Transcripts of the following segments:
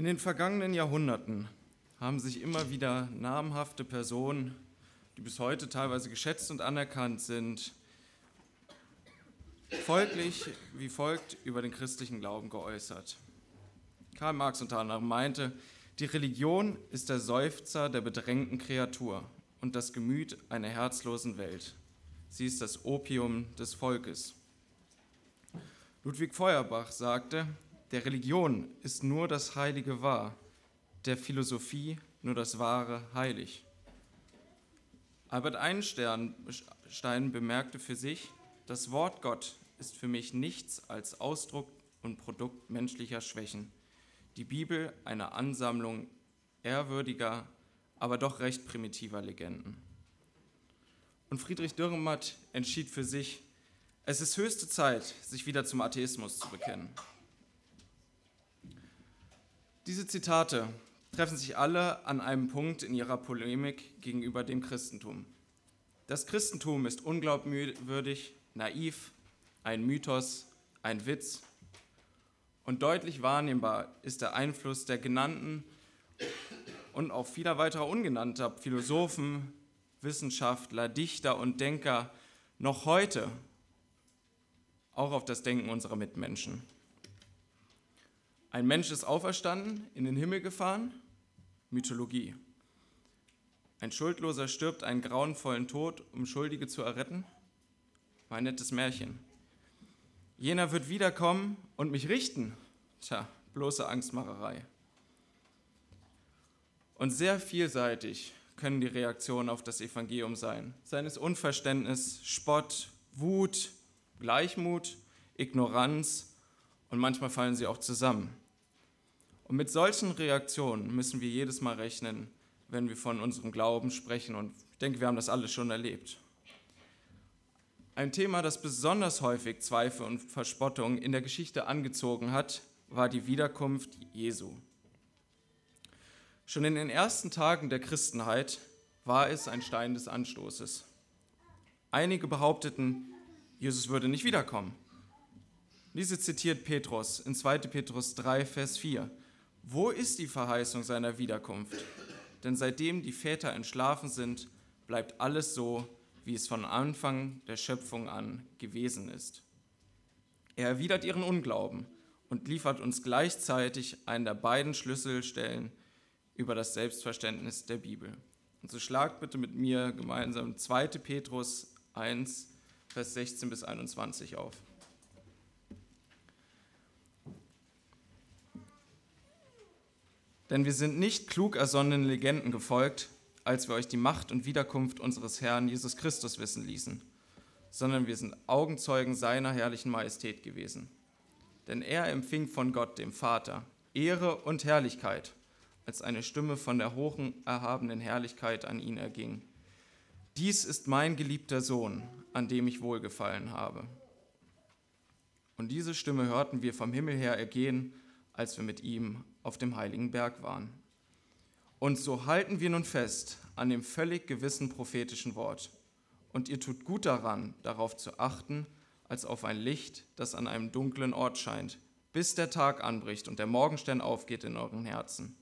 In den vergangenen Jahrhunderten haben sich immer wieder namhafte Personen, die bis heute teilweise geschätzt und anerkannt sind, folglich wie folgt über den christlichen Glauben geäußert. Karl Marx unter anderem meinte, die Religion ist der Seufzer der bedrängten Kreatur und das Gemüt einer herzlosen Welt. Sie ist das Opium des Volkes. Ludwig Feuerbach sagte, der Religion ist nur das Heilige wahr, der Philosophie nur das Wahre heilig. Albert Einstein bemerkte für sich, das Wort Gott ist für mich nichts als Ausdruck und Produkt menschlicher Schwächen. Die Bibel eine Ansammlung ehrwürdiger, aber doch recht primitiver Legenden. Und Friedrich Dürrenmatt entschied für sich, es ist höchste Zeit, sich wieder zum Atheismus zu bekennen. Diese Zitate treffen sich alle an einem Punkt in ihrer Polemik gegenüber dem Christentum. Das Christentum ist unglaubwürdig, naiv, ein Mythos, ein Witz und deutlich wahrnehmbar ist der Einfluss der genannten und auch vieler weiterer ungenannter Philosophen, Wissenschaftler, Dichter und Denker noch heute auch auf das Denken unserer Mitmenschen. Ein Mensch ist auferstanden, in den Himmel gefahren, Mythologie. Ein Schuldloser stirbt einen grauenvollen Tod, um Schuldige zu erretten, mein nettes Märchen. Jener wird wiederkommen und mich richten, tja, bloße Angstmacherei. Und sehr vielseitig können die Reaktionen auf das Evangelium sein. Seines Unverständnis, Spott, Wut, Gleichmut, Ignoranz und manchmal fallen sie auch zusammen. Und mit solchen Reaktionen müssen wir jedes Mal rechnen, wenn wir von unserem Glauben sprechen. Und ich denke, wir haben das alles schon erlebt. Ein Thema, das besonders häufig Zweifel und Verspottung in der Geschichte angezogen hat, war die Wiederkunft Jesu. Schon in den ersten Tagen der Christenheit war es ein Stein des Anstoßes. Einige behaupteten, Jesus würde nicht wiederkommen. Diese zitiert Petrus in 2. Petrus 3, Vers 4. Wo ist die Verheißung seiner Wiederkunft? Denn seitdem die Väter entschlafen sind, bleibt alles so, wie es von Anfang der Schöpfung an gewesen ist. Er erwidert ihren Unglauben und liefert uns gleichzeitig einen der beiden Schlüsselstellen über das Selbstverständnis der Bibel. Und so schlagt bitte mit mir gemeinsam 2. Petrus 1, Vers 16 bis 21 auf. Denn wir sind nicht klug ersonnenen Legenden gefolgt, als wir euch die Macht und Wiederkunft unseres Herrn Jesus Christus wissen ließen, sondern wir sind Augenzeugen seiner herrlichen Majestät gewesen. Denn er empfing von Gott, dem Vater, Ehre und Herrlichkeit, als eine Stimme von der hohen erhabenen Herrlichkeit an ihn erging. Dies ist mein geliebter Sohn, an dem ich wohlgefallen habe. Und diese Stimme hörten wir vom Himmel her ergehen, als wir mit ihm auf dem heiligen Berg waren. Und so halten wir nun fest an dem völlig gewissen prophetischen Wort. Und ihr tut gut daran, darauf zu achten, als auf ein Licht, das an einem dunklen Ort scheint, bis der Tag anbricht und der Morgenstern aufgeht in euren Herzen.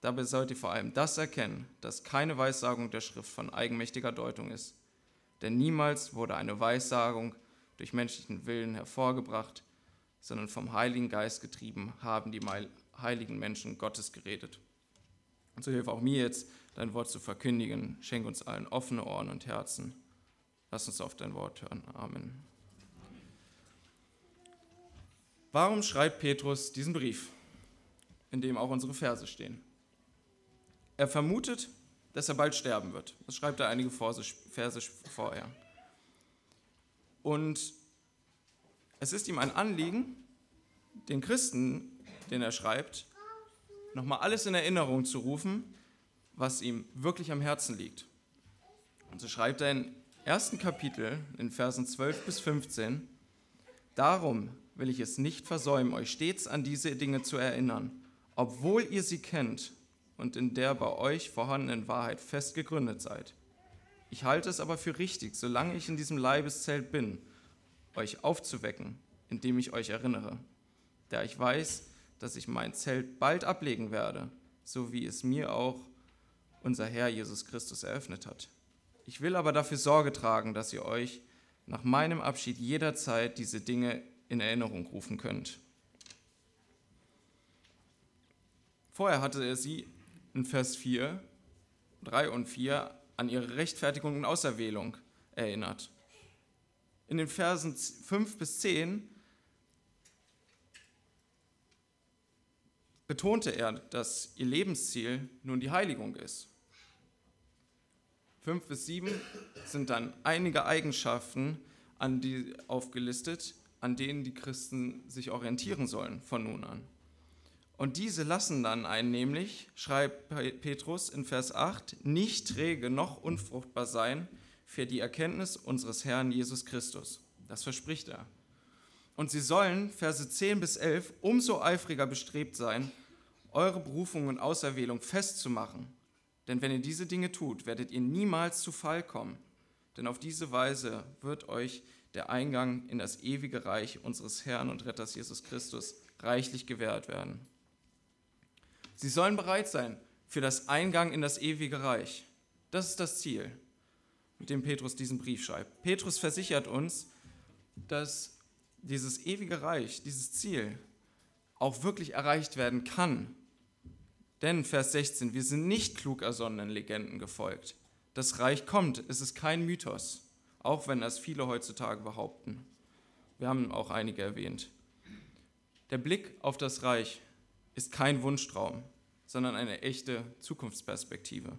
Dabei sollt ihr vor allem das erkennen, dass keine Weissagung der Schrift von eigenmächtiger Deutung ist. Denn niemals wurde eine Weissagung durch menschlichen Willen hervorgebracht, sondern vom Heiligen Geist getrieben haben die heiligen Menschen Gottes geredet. Und so hilf auch mir jetzt, dein Wort zu verkündigen. Schenk uns allen offene Ohren und Herzen. Lass uns auf dein Wort hören. Amen. Warum schreibt Petrus diesen Brief, in dem auch unsere Verse stehen? Er vermutet, dass er bald sterben wird. Das schreibt er einige Verse vorher. Und es ist ihm ein Anliegen, den Christen den er schreibt, nochmal alles in Erinnerung zu rufen, was ihm wirklich am Herzen liegt. Und so schreibt er im ersten Kapitel, in Versen 12 bis 15, Darum will ich es nicht versäumen, euch stets an diese Dinge zu erinnern, obwohl ihr sie kennt und in der bei euch vorhandenen Wahrheit fest gegründet seid. Ich halte es aber für richtig, solange ich in diesem Leibeszelt bin, euch aufzuwecken, indem ich euch erinnere. Da ich weiß, dass ich mein Zelt bald ablegen werde, so wie es mir auch unser Herr Jesus Christus eröffnet hat. Ich will aber dafür Sorge tragen, dass ihr euch nach meinem Abschied jederzeit diese Dinge in Erinnerung rufen könnt. Vorher hatte er sie in Vers 4, 3 und 4 an ihre Rechtfertigung und Auserwählung erinnert. In den Versen 5 bis 10 betonte er, dass ihr Lebensziel nun die Heiligung ist. 5 bis 7 sind dann einige Eigenschaften an die aufgelistet, an denen die Christen sich orientieren sollen von nun an. Und diese lassen dann einen nämlich, schreibt Petrus in Vers 8, nicht träge noch unfruchtbar sein für die Erkenntnis unseres Herrn Jesus Christus. Das verspricht er. Und sie sollen, Verse 10 bis 11, umso eifriger bestrebt sein, eure Berufung und Auserwählung festzumachen. Denn wenn ihr diese Dinge tut, werdet ihr niemals zu Fall kommen. Denn auf diese Weise wird euch der Eingang in das ewige Reich unseres Herrn und Retters Jesus Christus reichlich gewährt werden. Sie sollen bereit sein für das Eingang in das ewige Reich. Das ist das Ziel, mit dem Petrus diesen Brief schreibt. Petrus versichert uns, dass dieses ewige Reich, dieses Ziel auch wirklich erreicht werden kann. Denn, Vers 16, wir sind nicht klug ersonnenen Legenden gefolgt. Das Reich kommt, es ist kein Mythos, auch wenn das viele heutzutage behaupten. Wir haben auch einige erwähnt. Der Blick auf das Reich ist kein Wunschtraum, sondern eine echte Zukunftsperspektive.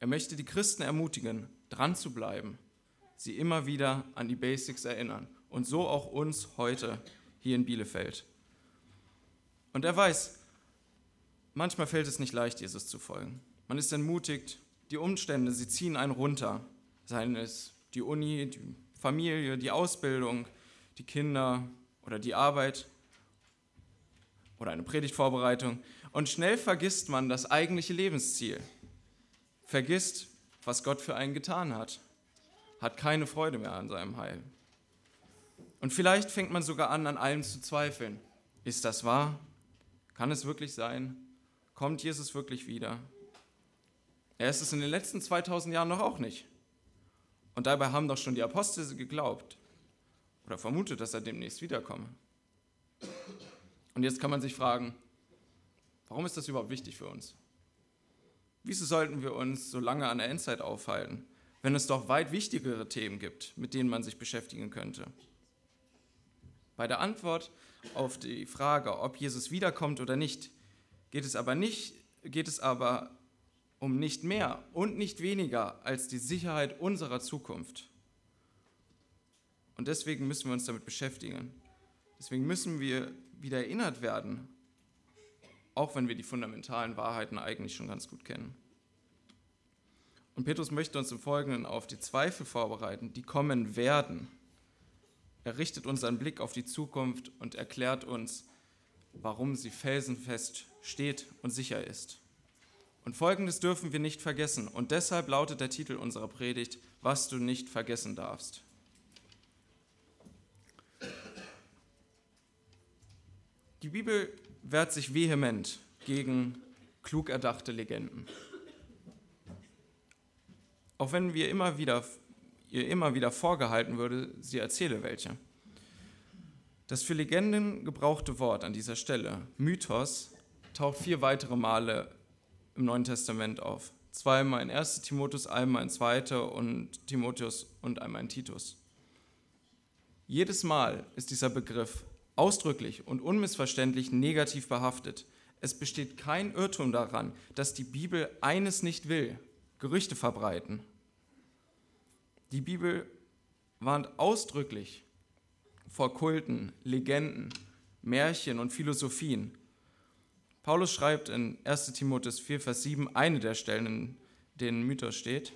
Er möchte die Christen ermutigen, dran zu bleiben, sie immer wieder an die Basics erinnern und so auch uns heute hier in Bielefeld. Und er weiß, manchmal fällt es nicht leicht, Jesus zu folgen. Man ist entmutigt, die Umstände, sie ziehen einen runter, seien es die Uni, die Familie, die Ausbildung, die Kinder oder die Arbeit oder eine Predigtvorbereitung. Und schnell vergisst man das eigentliche Lebensziel. Vergisst, was Gott für einen getan hat. Hat keine Freude mehr an seinem Heil. Und vielleicht fängt man sogar an, an allem zu zweifeln. Ist das wahr? Kann es wirklich sein? Kommt Jesus wirklich wieder? Er ist es in den letzten 2000 Jahren noch auch nicht. Und dabei haben doch schon die Apostel geglaubt oder vermutet, dass er demnächst wiederkomme. Und jetzt kann man sich fragen, warum ist das überhaupt wichtig für uns? Wieso sollten wir uns so lange an der Endzeit aufhalten, wenn es doch weit wichtigere Themen gibt, mit denen man sich beschäftigen könnte? Bei der Antwort auf die Frage, ob Jesus wiederkommt oder nicht, geht es aber nicht, geht es aber um nicht mehr und nicht weniger als die Sicherheit unserer Zukunft. Und deswegen müssen wir uns damit beschäftigen. Deswegen müssen wir wieder erinnert werden, auch wenn wir die fundamentalen Wahrheiten eigentlich schon ganz gut kennen. Und Petrus möchte uns im Folgenden auf die Zweifel vorbereiten, die kommen werden. Er richtet unseren Blick auf die Zukunft und erklärt uns, warum sie felsenfest steht und sicher ist. Und Folgendes dürfen wir nicht vergessen. Und deshalb lautet der Titel unserer Predigt, was du nicht vergessen darfst. Die Bibel wehrt sich vehement gegen klug erdachte Legenden. Auch wenn wir immer wieder, ihr immer wieder vorgehalten würde, sie erzähle welche. Das für Legenden gebrauchte Wort an dieser Stelle, Mythos, taucht vier weitere Male im Neuen Testament auf. Zweimal in 1 Timotheus, einmal in 2. und Timotheus und einmal in Titus. Jedes Mal ist dieser Begriff ausdrücklich und unmissverständlich negativ behaftet. Es besteht kein Irrtum daran, dass die Bibel eines nicht will, Gerüchte verbreiten. Die Bibel warnt ausdrücklich vor Kulten, Legenden, Märchen und Philosophien. Paulus schreibt in 1 Timotheus 4, Vers 7, eine der Stellen, in denen Mythos steht,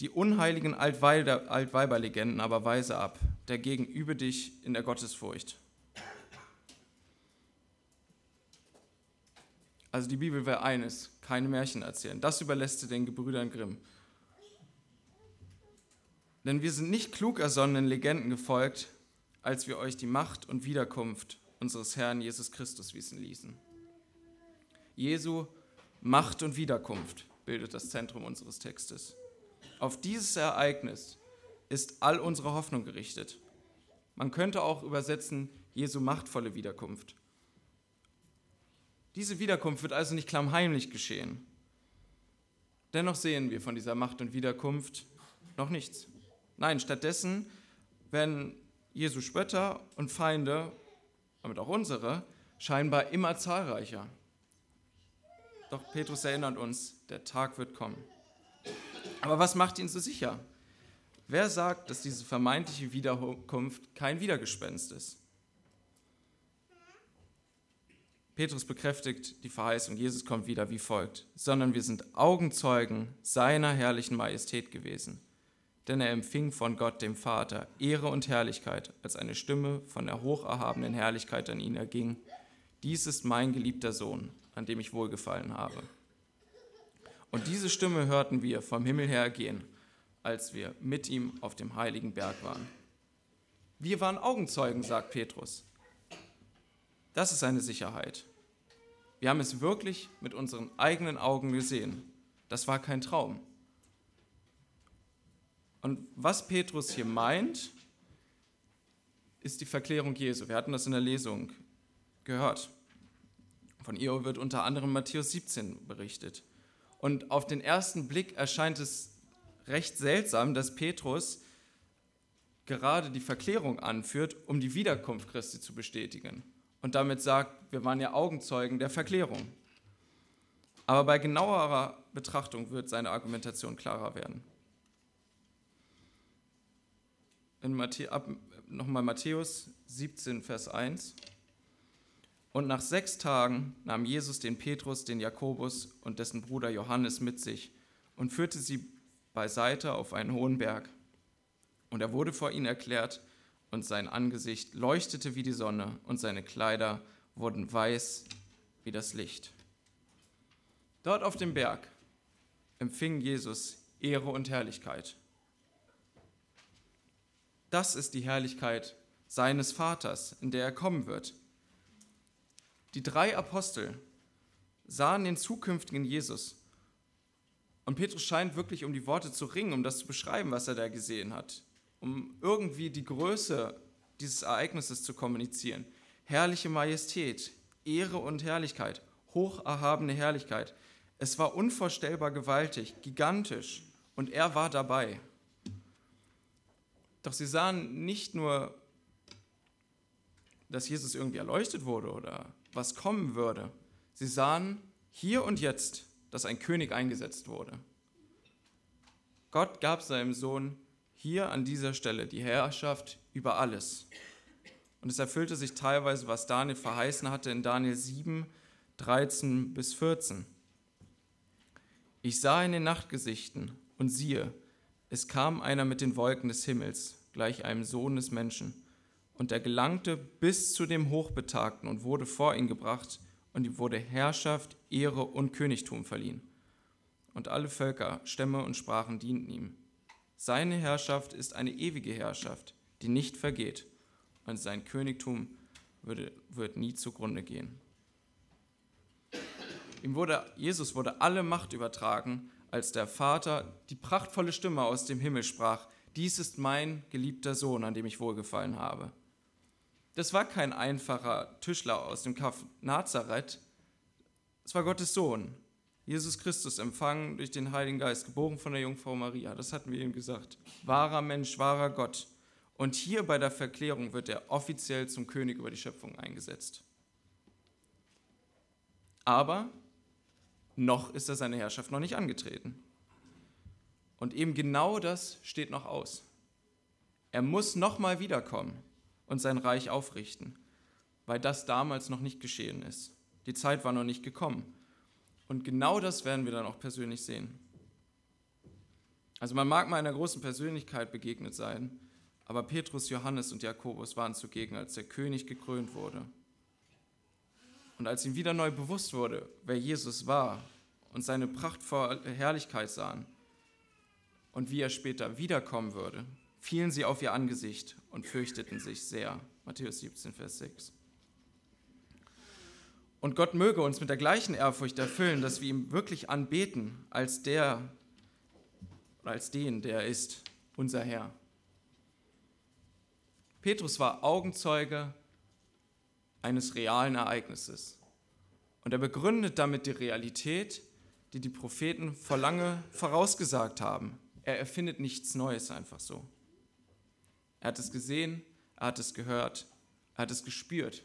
die unheiligen Altweiberlegenden aber weise ab, dagegen übe dich in der Gottesfurcht. Also die Bibel wäre eines, keine Märchen erzählen. Das überlässt sie den Gebrüdern Grimm. Denn wir sind nicht klug ersonnenen Legenden gefolgt, als wir euch die Macht und Wiederkunft unseres Herrn Jesus Christus wissen ließen. Jesu Macht und Wiederkunft bildet das Zentrum unseres Textes. Auf dieses Ereignis ist all unsere Hoffnung gerichtet. Man könnte auch übersetzen Jesu machtvolle Wiederkunft. Diese Wiederkunft wird also nicht klammheimlich geschehen. Dennoch sehen wir von dieser Macht und Wiederkunft noch nichts. Nein, stattdessen werden Jesu Spötter und Feinde, damit auch unsere, scheinbar immer zahlreicher. Doch Petrus erinnert uns, der Tag wird kommen. Aber was macht ihn so sicher? Wer sagt, dass diese vermeintliche Wiederkunft kein Wiedergespenst ist? Petrus bekräftigt die Verheißung, Jesus kommt wieder wie folgt, sondern wir sind Augenzeugen seiner herrlichen Majestät gewesen. Denn er empfing von Gott, dem Vater, Ehre und Herrlichkeit, als eine Stimme von der hocherhabenen Herrlichkeit an ihn erging. Dies ist mein geliebter Sohn, an dem ich wohlgefallen habe. Und diese Stimme hörten wir vom Himmel her gehen, als wir mit ihm auf dem heiligen Berg waren. Wir waren Augenzeugen, sagt Petrus. Das ist eine Sicherheit. Wir haben es wirklich mit unseren eigenen Augen gesehen. Das war kein Traum. Und was Petrus hier meint, ist die Verklärung Jesu. Wir hatten das in der Lesung gehört. Von ihr wird unter anderem Matthäus 17 berichtet. Und auf den ersten Blick erscheint es recht seltsam, dass Petrus gerade die Verklärung anführt, um die Wiederkunft Christi zu bestätigen. Und damit sagt, wir waren ja Augenzeugen der Verklärung. Aber bei genauerer Betrachtung wird seine Argumentation klarer werden. In Matthä nochmal Matthäus 17, Vers 1. Und nach sechs Tagen nahm Jesus den Petrus, den Jakobus und dessen Bruder Johannes mit sich und führte sie beiseite auf einen hohen Berg. Und er wurde vor ihnen erklärt, und sein Angesicht leuchtete wie die Sonne, und seine Kleider wurden weiß wie das Licht. Dort auf dem Berg empfing Jesus Ehre und Herrlichkeit. Das ist die Herrlichkeit seines Vaters, in der er kommen wird. Die drei Apostel sahen den zukünftigen Jesus. Und Petrus scheint wirklich um die Worte zu ringen, um das zu beschreiben, was er da gesehen hat, um irgendwie die Größe dieses Ereignisses zu kommunizieren. Herrliche Majestät, Ehre und Herrlichkeit, hocherhabene Herrlichkeit. Es war unvorstellbar gewaltig, gigantisch und er war dabei. Doch sie sahen nicht nur, dass Jesus irgendwie erleuchtet wurde oder was kommen würde. Sie sahen hier und jetzt, dass ein König eingesetzt wurde. Gott gab seinem Sohn hier an dieser Stelle die Herrschaft über alles. Und es erfüllte sich teilweise, was Daniel verheißen hatte in Daniel 7, 13 bis 14. Ich sah in den Nachtgesichten und siehe, es kam einer mit den Wolken des Himmels, gleich einem Sohn des Menschen und er gelangte bis zu dem Hochbetagten und wurde vor ihn gebracht, und ihm wurde Herrschaft, Ehre und Königtum verliehen. Und alle Völker, Stämme und Sprachen dienten ihm. Seine Herrschaft ist eine ewige Herrschaft, die nicht vergeht, und sein Königtum würde, wird nie zugrunde gehen. Ihm wurde, Jesus wurde alle Macht übertragen, als der Vater die prachtvolle Stimme aus dem Himmel sprach, dies ist mein geliebter Sohn, an dem ich wohlgefallen habe. Das war kein einfacher Tischler aus dem Kaff Nazareth. Es war Gottes Sohn, Jesus Christus, empfangen durch den Heiligen Geist, geboren von der Jungfrau Maria. Das hatten wir ihm gesagt. Wahrer Mensch, wahrer Gott. Und hier bei der Verklärung wird er offiziell zum König über die Schöpfung eingesetzt. Aber noch ist er seine Herrschaft noch nicht angetreten. Und eben genau das steht noch aus. Er muss nochmal wiederkommen und sein Reich aufrichten, weil das damals noch nicht geschehen ist. Die Zeit war noch nicht gekommen. Und genau das werden wir dann auch persönlich sehen. Also man mag mal einer großen Persönlichkeit begegnet sein, aber Petrus, Johannes und Jakobus waren zugegen, als der König gekrönt wurde. Und als ihm wieder neu bewusst wurde, wer Jesus war und seine prachtvolle Herrlichkeit sahen und wie er später wiederkommen würde, fielen sie auf ihr Angesicht und fürchteten sich sehr. Matthäus 17, Vers 6. Und Gott möge uns mit der gleichen Ehrfurcht erfüllen, dass wir ihm wirklich anbeten als der, als den, der ist, unser Herr. Petrus war Augenzeuge eines realen Ereignisses. Und er begründet damit die Realität, die die Propheten vor lange vorausgesagt haben. Er erfindet nichts Neues einfach so. Er hat es gesehen, er hat es gehört, er hat es gespürt.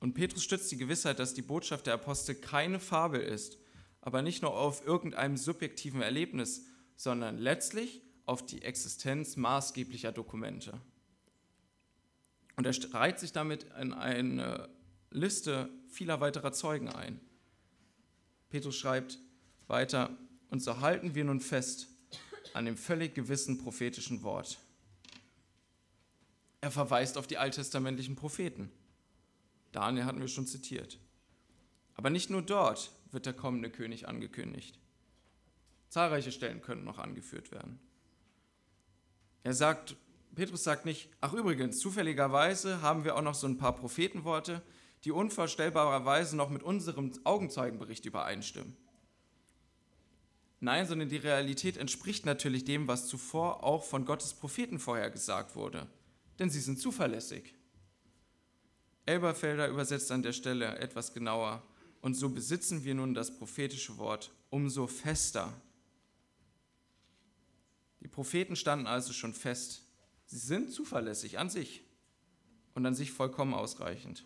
Und Petrus stützt die Gewissheit, dass die Botschaft der Apostel keine Fabel ist, aber nicht nur auf irgendeinem subjektiven Erlebnis, sondern letztlich auf die Existenz maßgeblicher Dokumente. Und er reiht sich damit in eine Liste vieler weiterer Zeugen ein. Petrus schreibt weiter, und so halten wir nun fest an dem völlig gewissen prophetischen Wort. Er verweist auf die alttestamentlichen Propheten. Daniel hatten wir schon zitiert. Aber nicht nur dort wird der kommende König angekündigt. Zahlreiche Stellen können noch angeführt werden. Er sagt, Petrus sagt nicht, ach übrigens, zufälligerweise haben wir auch noch so ein paar Prophetenworte, die unvorstellbarerweise noch mit unserem Augenzeugenbericht übereinstimmen. Nein, sondern die Realität entspricht natürlich dem, was zuvor auch von Gottes Propheten vorhergesagt wurde, denn sie sind zuverlässig. Elberfelder übersetzt an der Stelle etwas genauer, und so besitzen wir nun das prophetische Wort umso fester. Die Propheten standen also schon fest. Sie sind zuverlässig an sich und an sich vollkommen ausreichend.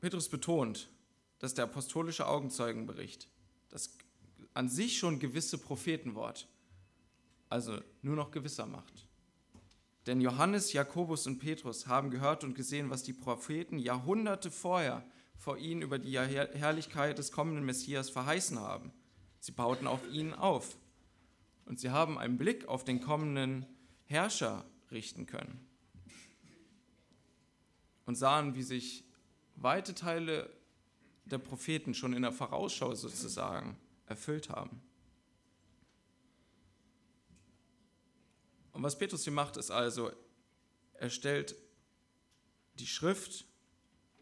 Petrus betont, dass der apostolische Augenzeugenbericht das an sich schon gewisse Prophetenwort, also nur noch gewisser macht. Denn Johannes, Jakobus und Petrus haben gehört und gesehen, was die Propheten Jahrhunderte vorher vor ihnen über die Herrlichkeit des kommenden Messias verheißen haben. Sie bauten auf ihn auf und sie haben einen Blick auf den kommenden Herrscher richten können und sahen, wie sich weite Teile der Propheten schon in der Vorausschau sozusagen erfüllt haben. Und was Petrus hier macht, ist also, er stellt die Schrift,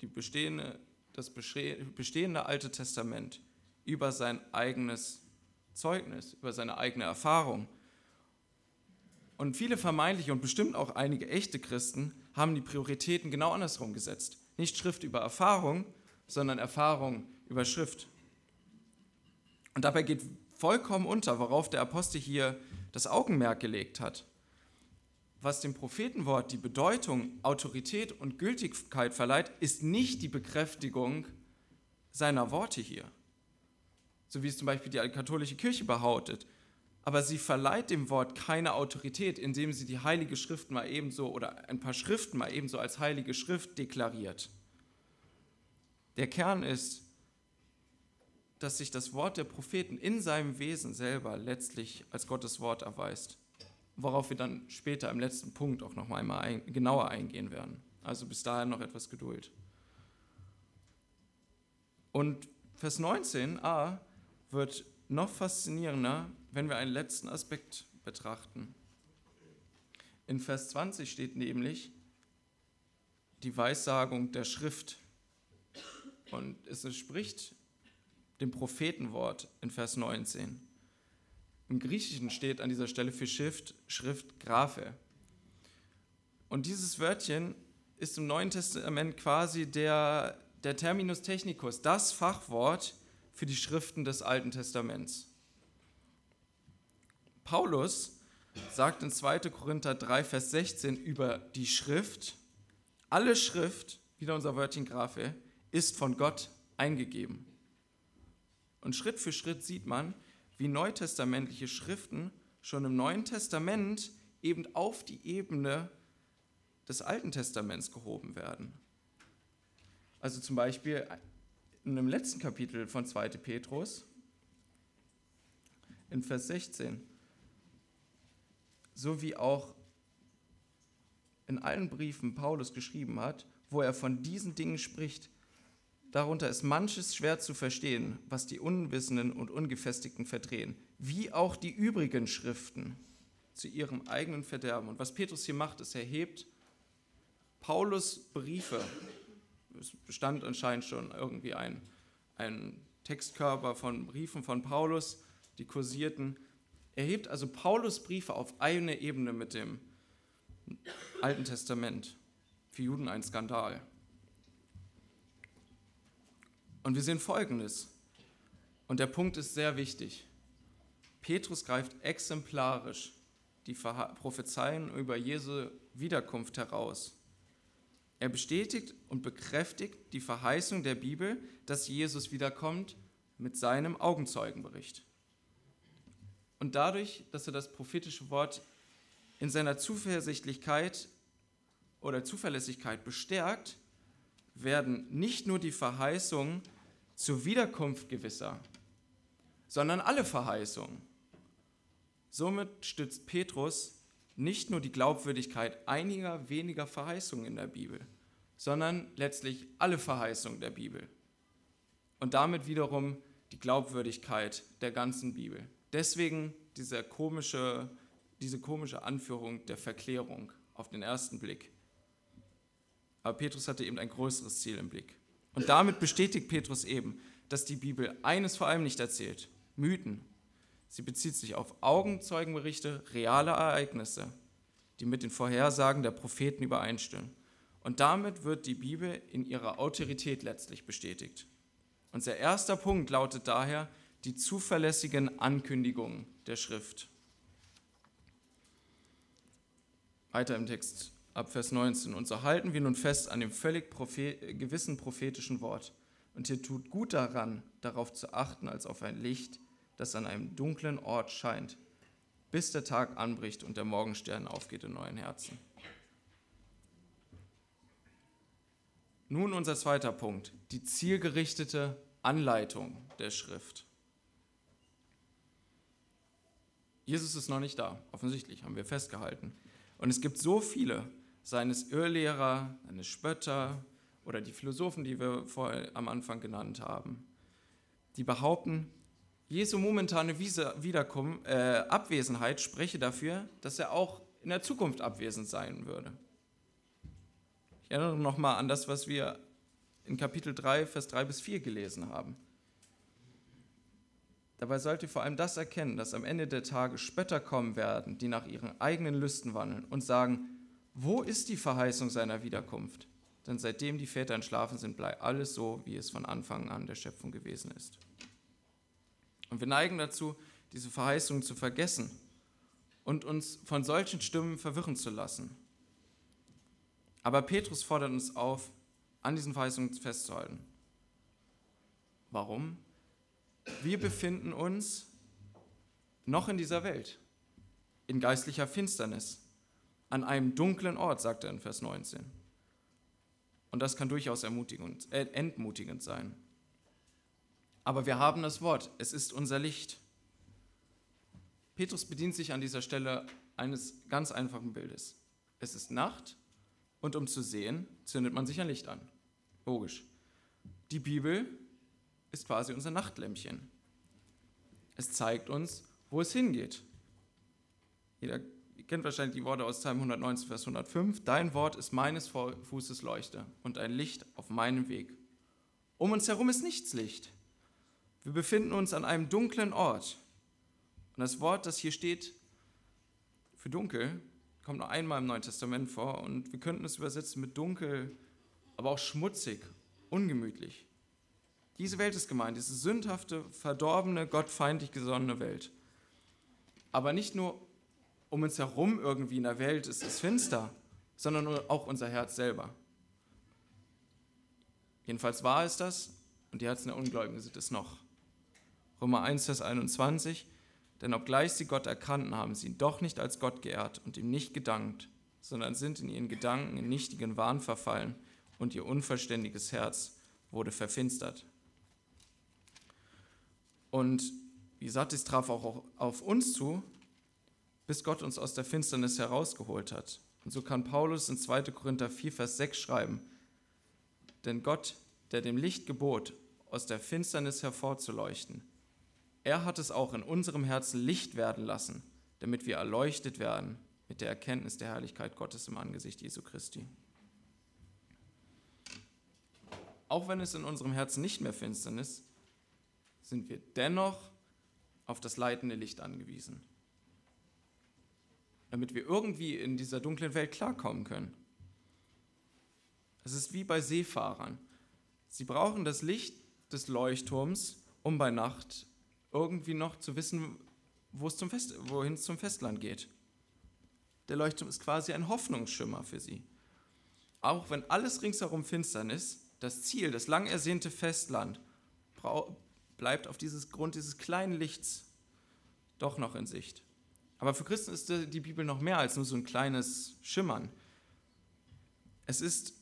die bestehende, das bestehende Alte Testament über sein eigenes Zeugnis, über seine eigene Erfahrung. Und viele vermeintliche und bestimmt auch einige echte Christen haben die Prioritäten genau andersrum gesetzt. Nicht Schrift über Erfahrung, sondern Erfahrung über Schrift. Und dabei geht vollkommen unter, worauf der Apostel hier das Augenmerk gelegt hat was dem Prophetenwort die Bedeutung, Autorität und Gültigkeit verleiht, ist nicht die Bekräftigung seiner Worte hier, so wie es zum Beispiel die katholische Kirche behauptet. Aber sie verleiht dem Wort keine Autorität, indem sie die Heilige Schrift mal ebenso oder ein paar Schriften mal ebenso als Heilige Schrift deklariert. Der Kern ist, dass sich das Wort der Propheten in seinem Wesen selber letztlich als Gottes Wort erweist worauf wir dann später im letzten Punkt auch noch einmal ein, genauer eingehen werden. Also bis dahin noch etwas Geduld. Und Vers 19a wird noch faszinierender, wenn wir einen letzten Aspekt betrachten. In Vers 20 steht nämlich die Weissagung der Schrift. Und es entspricht dem Prophetenwort in Vers 19. Im Griechischen steht an dieser Stelle für Schrift, Schrift Graphe. Und dieses Wörtchen ist im Neuen Testament quasi der, der Terminus technicus, das Fachwort für die Schriften des Alten Testaments. Paulus sagt in 2. Korinther 3, Vers 16 über die Schrift, alle Schrift, wieder unser Wörtchen Graphe, ist von Gott eingegeben. Und Schritt für Schritt sieht man, wie neutestamentliche Schriften schon im Neuen Testament eben auf die Ebene des Alten Testaments gehoben werden. Also zum Beispiel in dem letzten Kapitel von 2. Petrus, in Vers 16, so wie auch in allen Briefen Paulus geschrieben hat, wo er von diesen Dingen spricht, Darunter ist manches schwer zu verstehen, was die Unwissenden und Ungefestigten verdrehen, wie auch die übrigen Schriften zu ihrem eigenen Verderben. Und was Petrus hier macht, ist, er hebt Paulus Briefe es bestand anscheinend schon irgendwie ein, ein Textkörper von Briefen von Paulus, die kursierten. Er hebt also Paulus Briefe auf eine Ebene mit dem Alten Testament. Für Juden ein Skandal. Und wir sehen Folgendes. Und der Punkt ist sehr wichtig. Petrus greift exemplarisch die Prophezeien über Jesu Wiederkunft heraus. Er bestätigt und bekräftigt die Verheißung der Bibel, dass Jesus wiederkommt, mit seinem Augenzeugenbericht. Und dadurch, dass er das prophetische Wort in seiner Zuversichtlichkeit oder Zuverlässigkeit bestärkt, werden nicht nur die Verheißungen zur Wiederkunft gewisser, sondern alle Verheißungen. Somit stützt Petrus nicht nur die Glaubwürdigkeit einiger weniger Verheißungen in der Bibel, sondern letztlich alle Verheißungen der Bibel. Und damit wiederum die Glaubwürdigkeit der ganzen Bibel. Deswegen diese komische, diese komische Anführung der Verklärung auf den ersten Blick. Aber Petrus hatte eben ein größeres Ziel im Blick. Und damit bestätigt Petrus eben, dass die Bibel eines vor allem nicht erzählt, Mythen. Sie bezieht sich auf Augenzeugenberichte realer Ereignisse, die mit den Vorhersagen der Propheten übereinstimmen. Und damit wird die Bibel in ihrer Autorität letztlich bestätigt. Unser erster Punkt lautet daher die zuverlässigen Ankündigungen der Schrift. Weiter im Text ab Vers 19. Und so halten wir nun fest an dem völlig prophet gewissen prophetischen Wort. Und ihr tut gut daran, darauf zu achten, als auf ein Licht, das an einem dunklen Ort scheint, bis der Tag anbricht und der Morgenstern aufgeht in neuen Herzen. Nun unser zweiter Punkt, die zielgerichtete Anleitung der Schrift. Jesus ist noch nicht da, offensichtlich, haben wir festgehalten. Und es gibt so viele, seines Irrlehrer, seines Spötter oder die Philosophen, die wir vorher am Anfang genannt haben, die behaupten, Jesu momentane Wiederkum, äh, Abwesenheit spreche dafür, dass er auch in der Zukunft abwesend sein würde. Ich erinnere nochmal an das, was wir in Kapitel 3, Vers 3 bis 4 gelesen haben. Dabei sollt ihr vor allem das erkennen, dass am Ende der Tage Spötter kommen werden, die nach ihren eigenen Lüsten wandeln und sagen, wo ist die Verheißung seiner Wiederkunft? Denn seitdem die Väter entschlafen sind, bleibt alles so, wie es von Anfang an der Schöpfung gewesen ist. Und wir neigen dazu, diese Verheißung zu vergessen und uns von solchen Stimmen verwirren zu lassen. Aber Petrus fordert uns auf, an diesen Verheißungen festzuhalten. Warum? Wir befinden uns noch in dieser Welt, in geistlicher Finsternis, an einem dunklen Ort, sagt er in Vers 19. Und das kann durchaus ermutigend, äh, entmutigend sein. Aber wir haben das Wort, es ist unser Licht. Petrus bedient sich an dieser Stelle eines ganz einfachen Bildes. Es ist Nacht und um zu sehen, zündet man sich ein Licht an. Logisch. Die Bibel ist quasi unser Nachtlämpchen. Es zeigt uns, wo es hingeht. Jeder kennt wahrscheinlich die Worte aus Psalm 119, Vers 105. Dein Wort ist meines Fußes Leuchte und ein Licht auf meinem Weg. Um uns herum ist nichts Licht. Wir befinden uns an einem dunklen Ort. Und das Wort, das hier steht für dunkel, kommt nur einmal im Neuen Testament vor und wir könnten es übersetzen mit dunkel, aber auch schmutzig, ungemütlich. Diese Welt ist gemeint, diese sündhafte, verdorbene, gottfeindlich gesonnene Welt. Aber nicht nur um uns herum irgendwie in der Welt ist es finster, sondern auch unser Herz selber. Jedenfalls war es das und die Herzen der Ungläubigen sind es noch. Römer 1, Vers 21. Denn obgleich sie Gott erkannten, haben sie ihn doch nicht als Gott geehrt und ihm nicht gedankt, sondern sind in ihren Gedanken in nichtigen Wahn verfallen und ihr unverständiges Herz wurde verfinstert. Und wie gesagt, es traf auch auf uns zu, bis Gott uns aus der Finsternis herausgeholt hat. Und so kann Paulus in 2. Korinther 4, Vers 6 schreiben, denn Gott, der dem Licht gebot, aus der Finsternis hervorzuleuchten, er hat es auch in unserem Herzen Licht werden lassen, damit wir erleuchtet werden mit der Erkenntnis der Herrlichkeit Gottes im Angesicht Jesu Christi. auch wenn es in unserem Herzen nicht mehr finstern ist, sind wir dennoch auf das leitende Licht angewiesen, damit wir irgendwie in dieser dunklen Welt klarkommen können. Es ist wie bei Seefahrern. Sie brauchen das Licht des Leuchtturms, um bei Nacht irgendwie noch zu wissen, zum Fest, wohin es zum Festland geht. Der Leuchtturm ist quasi ein Hoffnungsschimmer für sie. Auch wenn alles ringsherum finstern ist, das Ziel, das lang ersehnte Festland, bleibt auf dieses Grund dieses kleinen Lichts doch noch in Sicht. Aber für Christen ist die Bibel noch mehr als nur so ein kleines Schimmern. Es ist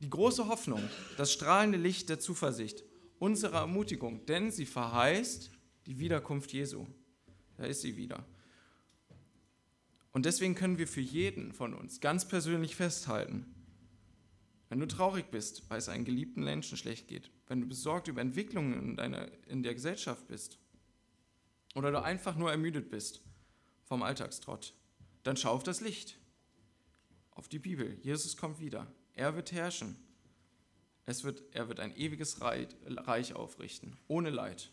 die große Hoffnung, das strahlende Licht der Zuversicht, unsere Ermutigung, denn sie verheißt die Wiederkunft Jesu. Da ist sie wieder. Und deswegen können wir für jeden von uns ganz persönlich festhalten, wenn du traurig bist, weil es einem geliebten Menschen schlecht geht, wenn du besorgt über Entwicklungen in, deiner, in der Gesellschaft bist oder du einfach nur ermüdet bist vom Alltagstrott, dann schau auf das Licht, auf die Bibel. Jesus kommt wieder. Er wird herrschen. Es wird, er wird ein ewiges Reich aufrichten, ohne Leid.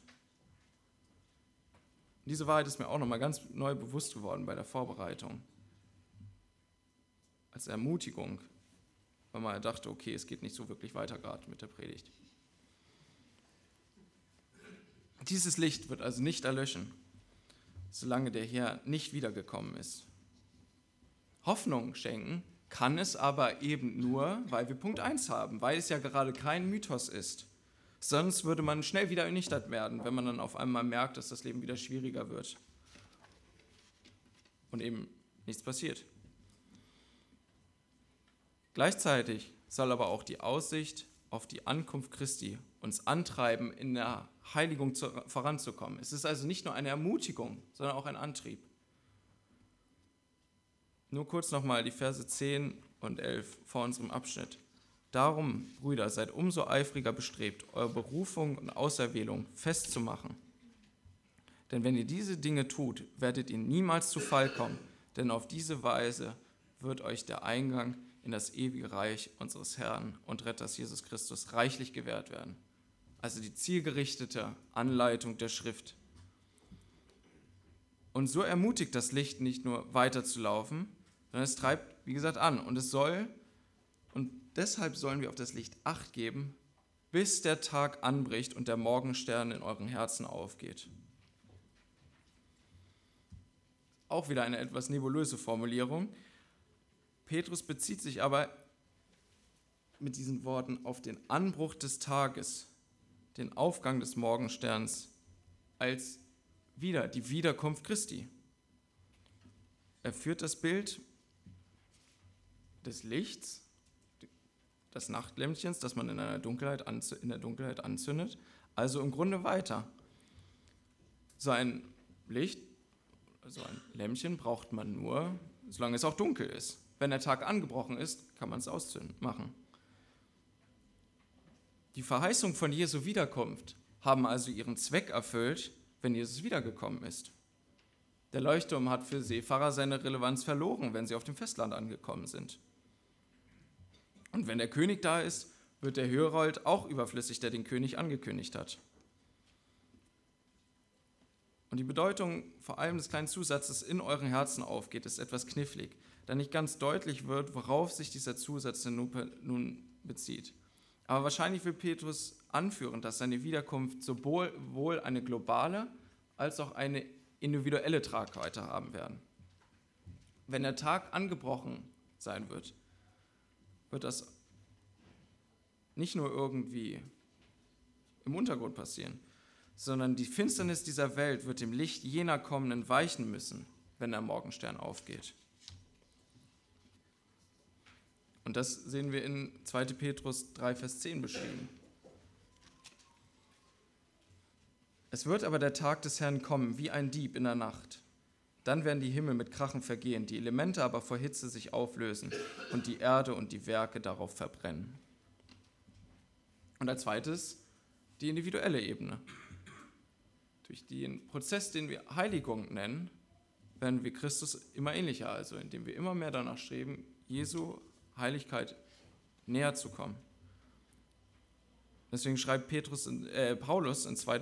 Diese Wahrheit ist mir auch nochmal ganz neu bewusst geworden bei der Vorbereitung. Als Ermutigung, weil man dachte, okay, es geht nicht so wirklich weiter gerade mit der Predigt. Dieses Licht wird also nicht erlöschen, solange der Herr nicht wiedergekommen ist. Hoffnung schenken kann es aber eben nur, weil wir Punkt 1 haben, weil es ja gerade kein Mythos ist. Sonst würde man schnell wieder ernüchtert werden, wenn man dann auf einmal merkt, dass das Leben wieder schwieriger wird. Und eben nichts passiert. Gleichzeitig soll aber auch die Aussicht auf die Ankunft Christi uns antreiben, in der Heiligung zu, voranzukommen. Es ist also nicht nur eine Ermutigung, sondern auch ein Antrieb. Nur kurz nochmal die Verse 10 und 11 vor unserem Abschnitt. Darum, Brüder, seid umso eifriger bestrebt, eure Berufung und Auserwählung festzumachen. Denn wenn ihr diese Dinge tut, werdet ihr niemals zu Fall kommen, denn auf diese Weise wird euch der Eingang in das ewige Reich unseres Herrn und Retters Jesus Christus reichlich gewährt werden. Also die zielgerichtete Anleitung der Schrift. Und so ermutigt das Licht nicht nur weiterzulaufen, sondern es treibt, wie gesagt, an. Und es soll, und deshalb sollen wir auf das Licht Acht geben, bis der Tag anbricht und der Morgenstern in euren Herzen aufgeht. Auch wieder eine etwas nebulöse Formulierung. Petrus bezieht sich aber mit diesen Worten auf den Anbruch des Tages, den Aufgang des Morgensterns als wieder die Wiederkunft Christi. Er führt das Bild des Lichts, des Nachtlämpchens, das man in, einer Dunkelheit in der Dunkelheit anzündet, also im Grunde weiter. So ein Licht, so ein Lämpchen braucht man nur, solange es auch dunkel ist. Wenn der Tag angebrochen ist, kann man es ausmachen. Die Verheißung von Jesu Wiederkunft haben also ihren Zweck erfüllt, wenn Jesus wiedergekommen ist. Der Leuchtturm hat für Seefahrer seine Relevanz verloren, wenn sie auf dem Festland angekommen sind. Und wenn der König da ist, wird der Herold auch überflüssig, der den König angekündigt hat. Und die Bedeutung vor allem des kleinen Zusatzes in euren Herzen aufgeht, ist etwas knifflig da nicht ganz deutlich wird, worauf sich dieser Zusatz denn nun bezieht. Aber wahrscheinlich will Petrus anführen, dass seine Wiederkunft sowohl eine globale als auch eine individuelle Tragweite haben werden. Wenn der Tag angebrochen sein wird, wird das nicht nur irgendwie im Untergrund passieren, sondern die Finsternis dieser Welt wird dem Licht jener kommenden weichen müssen, wenn der Morgenstern aufgeht. Und das sehen wir in 2. Petrus 3, Vers 10 beschrieben. Es wird aber der Tag des Herrn kommen, wie ein Dieb in der Nacht. Dann werden die Himmel mit Krachen vergehen, die Elemente aber vor Hitze sich auflösen und die Erde und die Werke darauf verbrennen. Und als zweites die individuelle Ebene. Durch den Prozess, den wir Heiligung nennen, werden wir Christus immer ähnlicher, also indem wir immer mehr danach streben, Jesu Heiligkeit näher zu kommen. Deswegen schreibt Petrus, äh, Paulus in 2.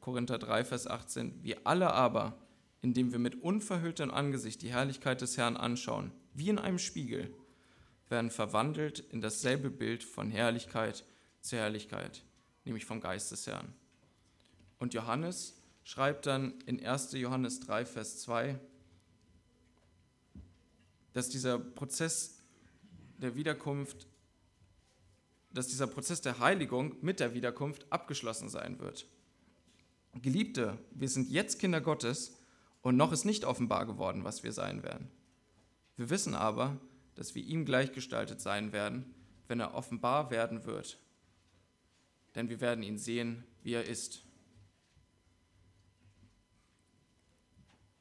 Korinther 3, Vers 18, wir alle aber, indem wir mit unverhülltem Angesicht die Herrlichkeit des Herrn anschauen, wie in einem Spiegel, werden verwandelt in dasselbe Bild von Herrlichkeit zu Herrlichkeit, nämlich vom Geist des Herrn. Und Johannes schreibt dann in 1. Johannes 3, Vers 2, dass dieser Prozess der Wiederkunft, dass dieser Prozess der Heiligung mit der Wiederkunft abgeschlossen sein wird. Geliebte, wir sind jetzt Kinder Gottes und noch ist nicht offenbar geworden, was wir sein werden. Wir wissen aber, dass wir ihm gleichgestaltet sein werden, wenn er offenbar werden wird. Denn wir werden ihn sehen, wie er ist.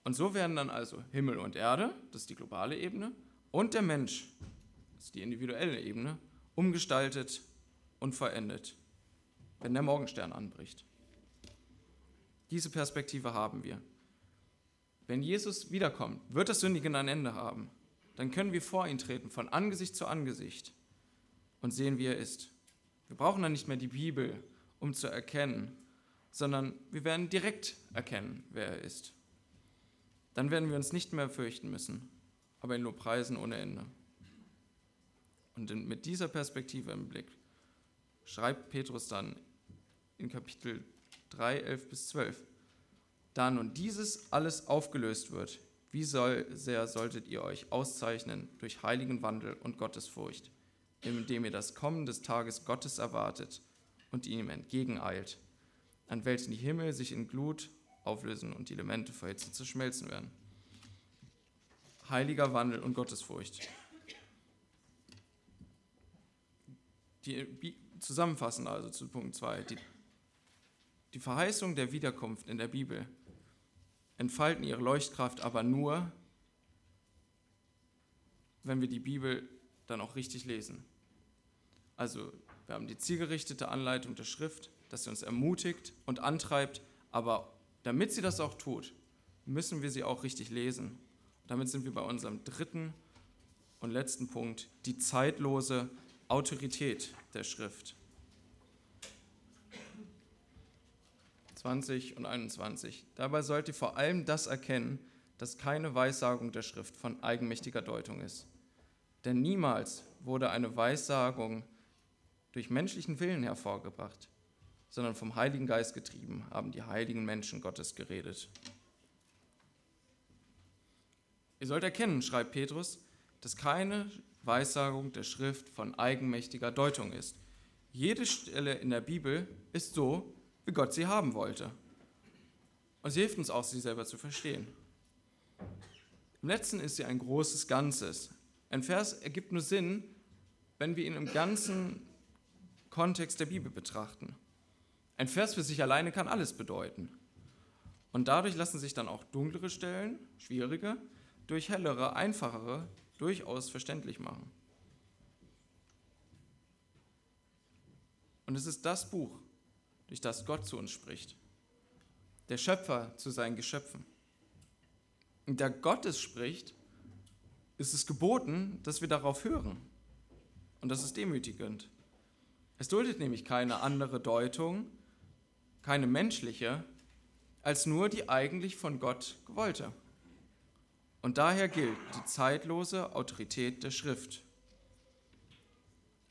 Und so werden dann also Himmel und Erde, das ist die globale Ebene, und der Mensch, das ist die individuelle Ebene, umgestaltet und verendet, wenn der Morgenstern anbricht. Diese Perspektive haben wir. Wenn Jesus wiederkommt, wird das Sündigen ein Ende haben. Dann können wir vor ihn treten, von Angesicht zu Angesicht und sehen, wie er ist. Wir brauchen dann nicht mehr die Bibel, um zu erkennen, sondern wir werden direkt erkennen, wer er ist. Dann werden wir uns nicht mehr fürchten müssen, aber ihn nur preisen ohne Ende. Und mit dieser Perspektive im Blick schreibt Petrus dann in Kapitel 3, 11 bis 12, da nun dieses alles aufgelöst wird, wie soll, sehr solltet ihr euch auszeichnen durch heiligen Wandel und Gottesfurcht, indem ihr das Kommen des Tages Gottes erwartet und ihm entgegeneilt, an welchen die Himmel sich in Glut auflösen und die Elemente vor Hitze zu schmelzen werden. Heiliger Wandel und Gottesfurcht. Die, zusammenfassen also zu Punkt 2. Die, die Verheißung der Wiederkunft in der Bibel entfalten ihre Leuchtkraft aber nur, wenn wir die Bibel dann auch richtig lesen. Also wir haben die zielgerichtete Anleitung der Schrift, dass sie uns ermutigt und antreibt, aber damit sie das auch tut, müssen wir sie auch richtig lesen. Damit sind wir bei unserem dritten und letzten Punkt, die zeitlose Autorität der Schrift. 20 und 21. Dabei sollt ihr vor allem das erkennen, dass keine Weissagung der Schrift von eigenmächtiger Deutung ist. Denn niemals wurde eine Weissagung durch menschlichen Willen hervorgebracht, sondern vom Heiligen Geist getrieben haben die heiligen Menschen Gottes geredet. Ihr sollt erkennen, schreibt Petrus, dass keine Weissagung der Schrift von eigenmächtiger Deutung ist. Jede Stelle in der Bibel ist so, wie Gott sie haben wollte. Und sie hilft uns auch, sie selber zu verstehen. Im letzten ist sie ein großes Ganzes. Ein Vers ergibt nur Sinn, wenn wir ihn im ganzen Kontext der Bibel betrachten. Ein Vers für sich alleine kann alles bedeuten. Und dadurch lassen sich dann auch dunklere Stellen, schwierige, durch hellere, einfachere durchaus verständlich machen. Und es ist das Buch, durch das Gott zu uns spricht. Der Schöpfer zu seinen Geschöpfen. Und da Gott es spricht, ist es geboten, dass wir darauf hören. Und das ist demütigend. Es duldet nämlich keine andere Deutung keine menschliche, als nur die eigentlich von Gott gewollte. Und daher gilt die zeitlose Autorität der Schrift.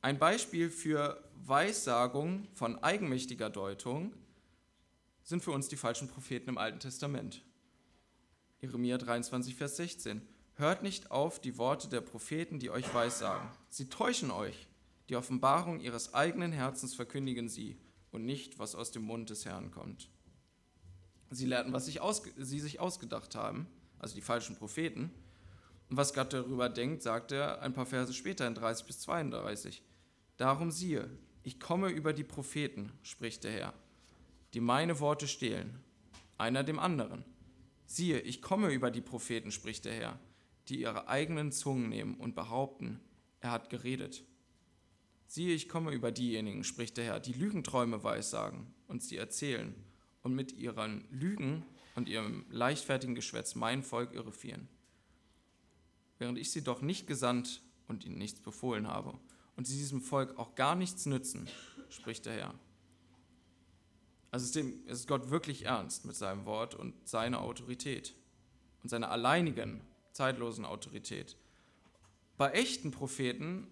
Ein Beispiel für Weissagung von eigenmächtiger Deutung sind für uns die falschen Propheten im Alten Testament. Jeremia 23, Vers 16. Hört nicht auf die Worte der Propheten, die euch weissagen. Sie täuschen euch. Die Offenbarung ihres eigenen Herzens verkündigen sie und nicht, was aus dem Mund des Herrn kommt. Sie lernten, was sich sie sich ausgedacht haben, also die falschen Propheten. Und was Gott darüber denkt, sagt er ein paar Verse später in 30 bis 32. Darum siehe, ich komme über die Propheten, spricht der Herr, die meine Worte stehlen, einer dem anderen. Siehe, ich komme über die Propheten, spricht der Herr, die ihre eigenen Zungen nehmen und behaupten, er hat geredet. Siehe, ich komme über diejenigen, spricht der Herr, die Lügenträume weissagen und sie erzählen und mit ihren Lügen und ihrem leichtfertigen Geschwätz mein Volk irreführen. Während ich sie doch nicht gesandt und ihnen nichts befohlen habe und sie diesem Volk auch gar nichts nützen, spricht der Herr. Also ist, dem, ist Gott wirklich ernst mit seinem Wort und seiner Autorität und seiner alleinigen, zeitlosen Autorität. Bei echten Propheten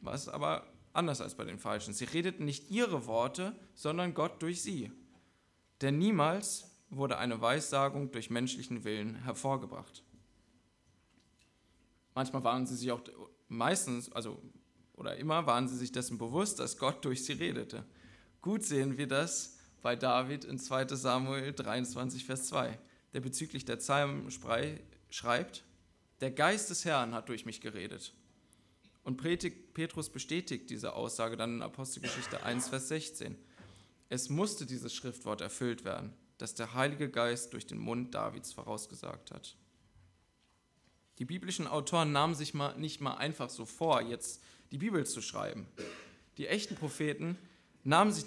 war es aber anders als bei den Falschen. Sie redeten nicht ihre Worte, sondern Gott durch sie. Denn niemals wurde eine Weissagung durch menschlichen Willen hervorgebracht. Manchmal waren sie sich auch, meistens, also oder immer waren sie sich dessen bewusst, dass Gott durch sie redete. Gut sehen wir das bei David in 2 Samuel 23, Vers 2, der bezüglich der Psalmen schreibt, der Geist des Herrn hat durch mich geredet. Und Petrus bestätigt diese Aussage dann in Apostelgeschichte 1, Vers 16. Es musste dieses Schriftwort erfüllt werden, das der Heilige Geist durch den Mund Davids vorausgesagt hat. Die biblischen Autoren nahmen sich mal nicht mal einfach so vor, jetzt die Bibel zu schreiben. Die echten Propheten nahmen sich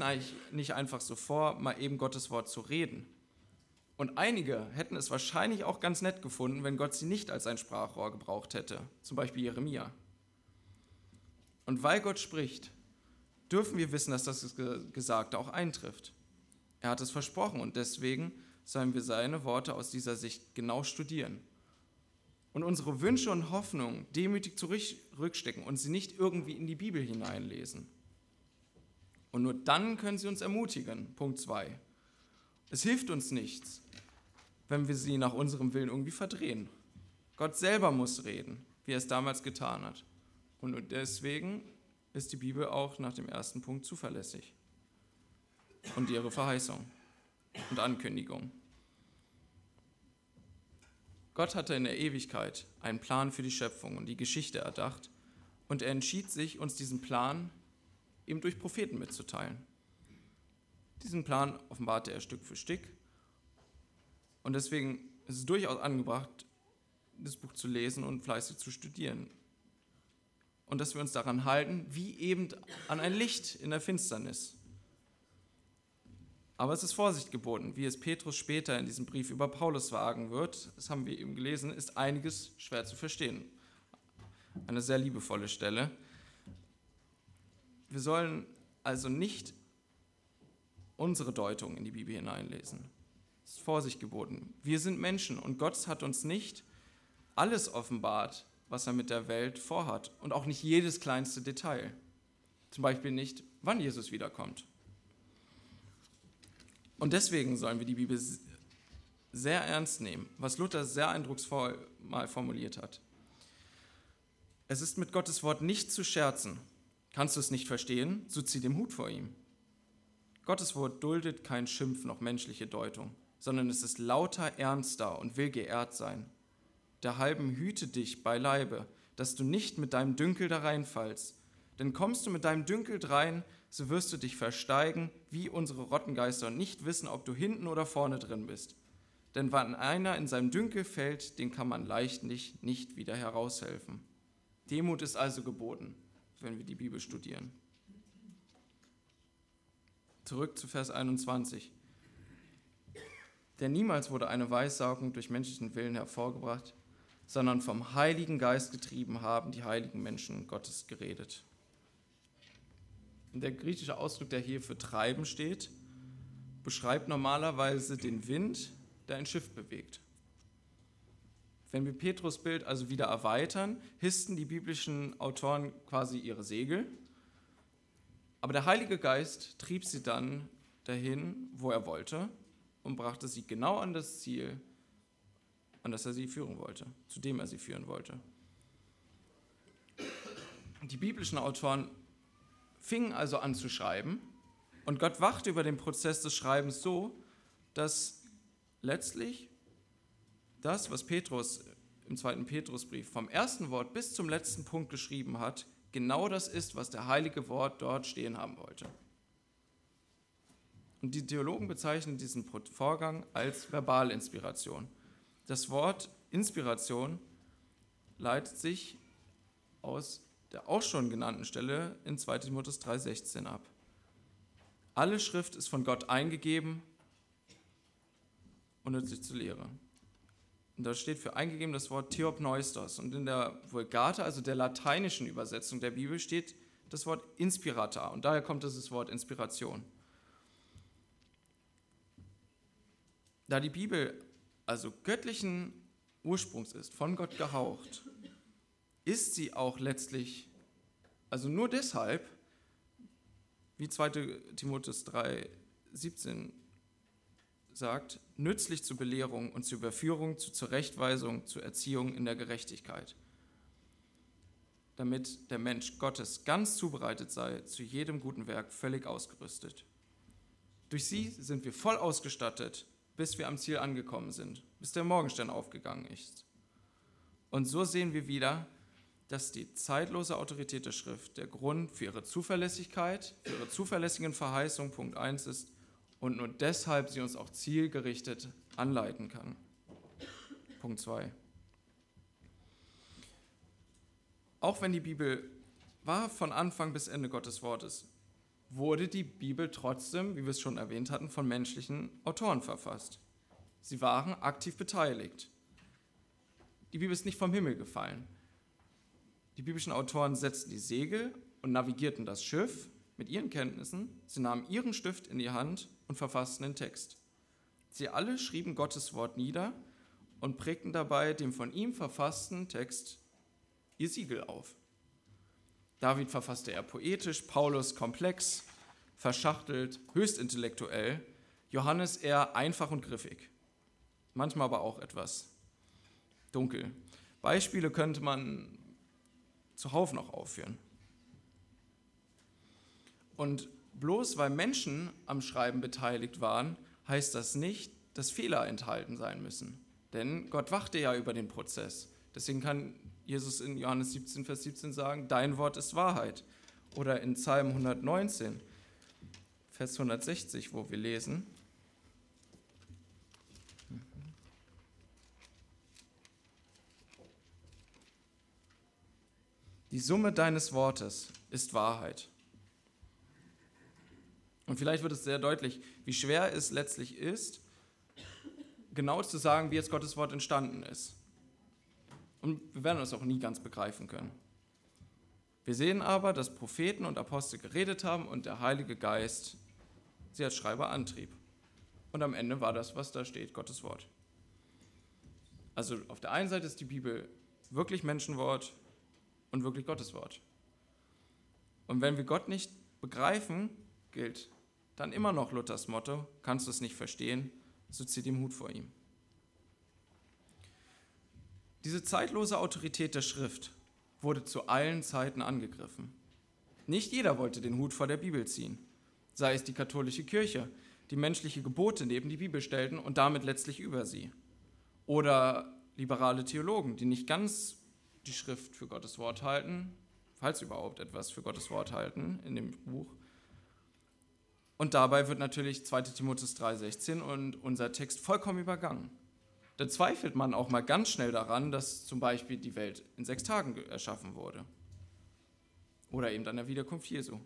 nicht einfach so vor, mal eben Gottes Wort zu reden. Und einige hätten es wahrscheinlich auch ganz nett gefunden, wenn Gott sie nicht als ein Sprachrohr gebraucht hätte, zum Beispiel Jeremia. Und weil Gott spricht, dürfen wir wissen, dass das Gesagte auch eintrifft. Er hat es versprochen und deswegen sollen wir seine Worte aus dieser Sicht genau studieren und unsere Wünsche und Hoffnungen demütig zurückstecken und sie nicht irgendwie in die Bibel hineinlesen. Und nur dann können sie uns ermutigen. Punkt 2. Es hilft uns nichts, wenn wir sie nach unserem Willen irgendwie verdrehen. Gott selber muss reden, wie er es damals getan hat. Und deswegen ist die Bibel auch nach dem ersten Punkt zuverlässig. Und ihre Verheißung und Ankündigung. Gott hatte in der Ewigkeit einen Plan für die Schöpfung und die Geschichte erdacht und er entschied sich, uns diesen Plan eben durch Propheten mitzuteilen. Diesen Plan offenbarte er Stück für Stück und deswegen ist es durchaus angebracht, das Buch zu lesen und fleißig zu studieren. Und dass wir uns daran halten, wie eben an ein Licht in der Finsternis. Aber es ist Vorsicht geboten, wie es Petrus später in diesem Brief über Paulus wagen wird, das haben wir eben gelesen, ist einiges schwer zu verstehen. Eine sehr liebevolle Stelle. Wir sollen also nicht unsere Deutung in die Bibel hineinlesen. Es ist Vorsicht geboten. Wir sind Menschen und Gott hat uns nicht alles offenbart, was er mit der Welt vorhat und auch nicht jedes kleinste Detail. Zum Beispiel nicht, wann Jesus wiederkommt und deswegen sollen wir die Bibel sehr ernst nehmen, was Luther sehr eindrucksvoll mal formuliert hat. Es ist mit Gottes Wort nicht zu scherzen. Kannst du es nicht verstehen, so zieh den Hut vor ihm. Gottes Wort duldet kein Schimpf noch menschliche Deutung, sondern es ist lauter ernster und will geehrt sein. Der halben hüte dich beileibe, dass du nicht mit deinem Dünkel da reinfallst. Denn kommst du mit deinem Dünkel drein, so wirst du dich versteigen wie unsere Rottengeister und nicht wissen, ob du hinten oder vorne drin bist. Denn wenn einer in seinem Dünkel fällt, den kann man leichtlich nicht wieder heraushelfen. Demut ist also geboten, wenn wir die Bibel studieren. Zurück zu Vers 21. Denn niemals wurde eine Weissagung durch menschlichen Willen hervorgebracht, sondern vom Heiligen Geist getrieben haben die heiligen Menschen Gottes geredet. Der griechische Ausdruck, der hier für treiben steht, beschreibt normalerweise den Wind, der ein Schiff bewegt. Wenn wir Petrus Bild also wieder erweitern, hissten die biblischen Autoren quasi ihre Segel, aber der Heilige Geist trieb sie dann dahin, wo er wollte und brachte sie genau an das Ziel, an das er sie führen wollte, zu dem er sie führen wollte. Die biblischen Autoren fingen also an zu schreiben und Gott wachte über den Prozess des Schreibens so, dass letztlich das, was Petrus im zweiten Petrusbrief vom ersten Wort bis zum letzten Punkt geschrieben hat, genau das ist, was der heilige Wort dort stehen haben wollte. Und die Theologen bezeichnen diesen Vorgang als Verbalinspiration. Das Wort Inspiration leitet sich aus der auch schon genannten Stelle in 2 Timotheus 3,16 ab. Alle Schrift ist von Gott eingegeben und nützlich zur Lehre. Und da steht für eingegeben das Wort Theopneustos. Und in der Vulgate, also der lateinischen Übersetzung der Bibel, steht das Wort Inspirata. Und daher kommt dieses Wort Inspiration. Da die Bibel also göttlichen Ursprungs ist, von Gott gehaucht, ist sie auch letztlich, also nur deshalb, wie 2 Timotheus 3, 17 sagt, nützlich zur Belehrung und zur Überführung, zur Zurechtweisung, zur Erziehung in der Gerechtigkeit, damit der Mensch Gottes ganz zubereitet sei, zu jedem guten Werk völlig ausgerüstet. Durch sie sind wir voll ausgestattet, bis wir am Ziel angekommen sind, bis der Morgenstern aufgegangen ist. Und so sehen wir wieder, dass die zeitlose Autorität der Schrift der Grund für ihre Zuverlässigkeit, für ihre zuverlässigen Verheißungen Punkt 1 ist und nur deshalb sie uns auch zielgerichtet anleiten kann. Punkt 2. Auch wenn die Bibel war von Anfang bis Ende Gottes Wortes, wurde die Bibel trotzdem, wie wir es schon erwähnt hatten, von menschlichen Autoren verfasst. Sie waren aktiv beteiligt. Die Bibel ist nicht vom Himmel gefallen. Die biblischen Autoren setzten die Segel und navigierten das Schiff mit ihren Kenntnissen. Sie nahmen ihren Stift in die Hand und verfassten den Text. Sie alle schrieben Gottes Wort nieder und prägten dabei dem von ihm verfassten Text ihr Siegel auf. David verfasste er poetisch, Paulus komplex, verschachtelt, höchst intellektuell, Johannes eher einfach und griffig, manchmal aber auch etwas dunkel. Beispiele könnte man zuhauf noch aufführen. Und bloß weil Menschen am Schreiben beteiligt waren, heißt das nicht, dass Fehler enthalten sein müssen. Denn Gott wachte ja über den Prozess. Deswegen kann Jesus in Johannes 17, Vers 17 sagen, dein Wort ist Wahrheit. Oder in Psalm 119, Vers 160, wo wir lesen, Die Summe deines Wortes ist Wahrheit. Und vielleicht wird es sehr deutlich, wie schwer es letztlich ist, genau zu sagen, wie jetzt Gottes Wort entstanden ist. Und wir werden es auch nie ganz begreifen können. Wir sehen aber, dass Propheten und Apostel geredet haben und der Heilige Geist sie als Schreiber antrieb. Und am Ende war das, was da steht, Gottes Wort. Also auf der einen Seite ist die Bibel wirklich Menschenwort, und wirklich Gottes Wort. Und wenn wir Gott nicht begreifen, gilt dann immer noch Luthers Motto, kannst du es nicht verstehen, so zieh den Hut vor ihm. Diese zeitlose Autorität der Schrift wurde zu allen Zeiten angegriffen. Nicht jeder wollte den Hut vor der Bibel ziehen, sei es die katholische Kirche, die menschliche Gebote neben die Bibel stellten und damit letztlich über sie. Oder liberale Theologen, die nicht ganz die Schrift für Gottes Wort halten, falls überhaupt etwas für Gottes Wort halten in dem Buch. Und dabei wird natürlich 2 Timotheus 3,16 und unser Text vollkommen übergangen. Da zweifelt man auch mal ganz schnell daran, dass zum Beispiel die Welt in sechs Tagen erschaffen wurde. Oder eben an der Wiederkunft Jesu.